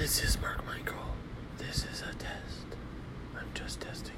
This is Mark Michael. This is a test. I'm just testing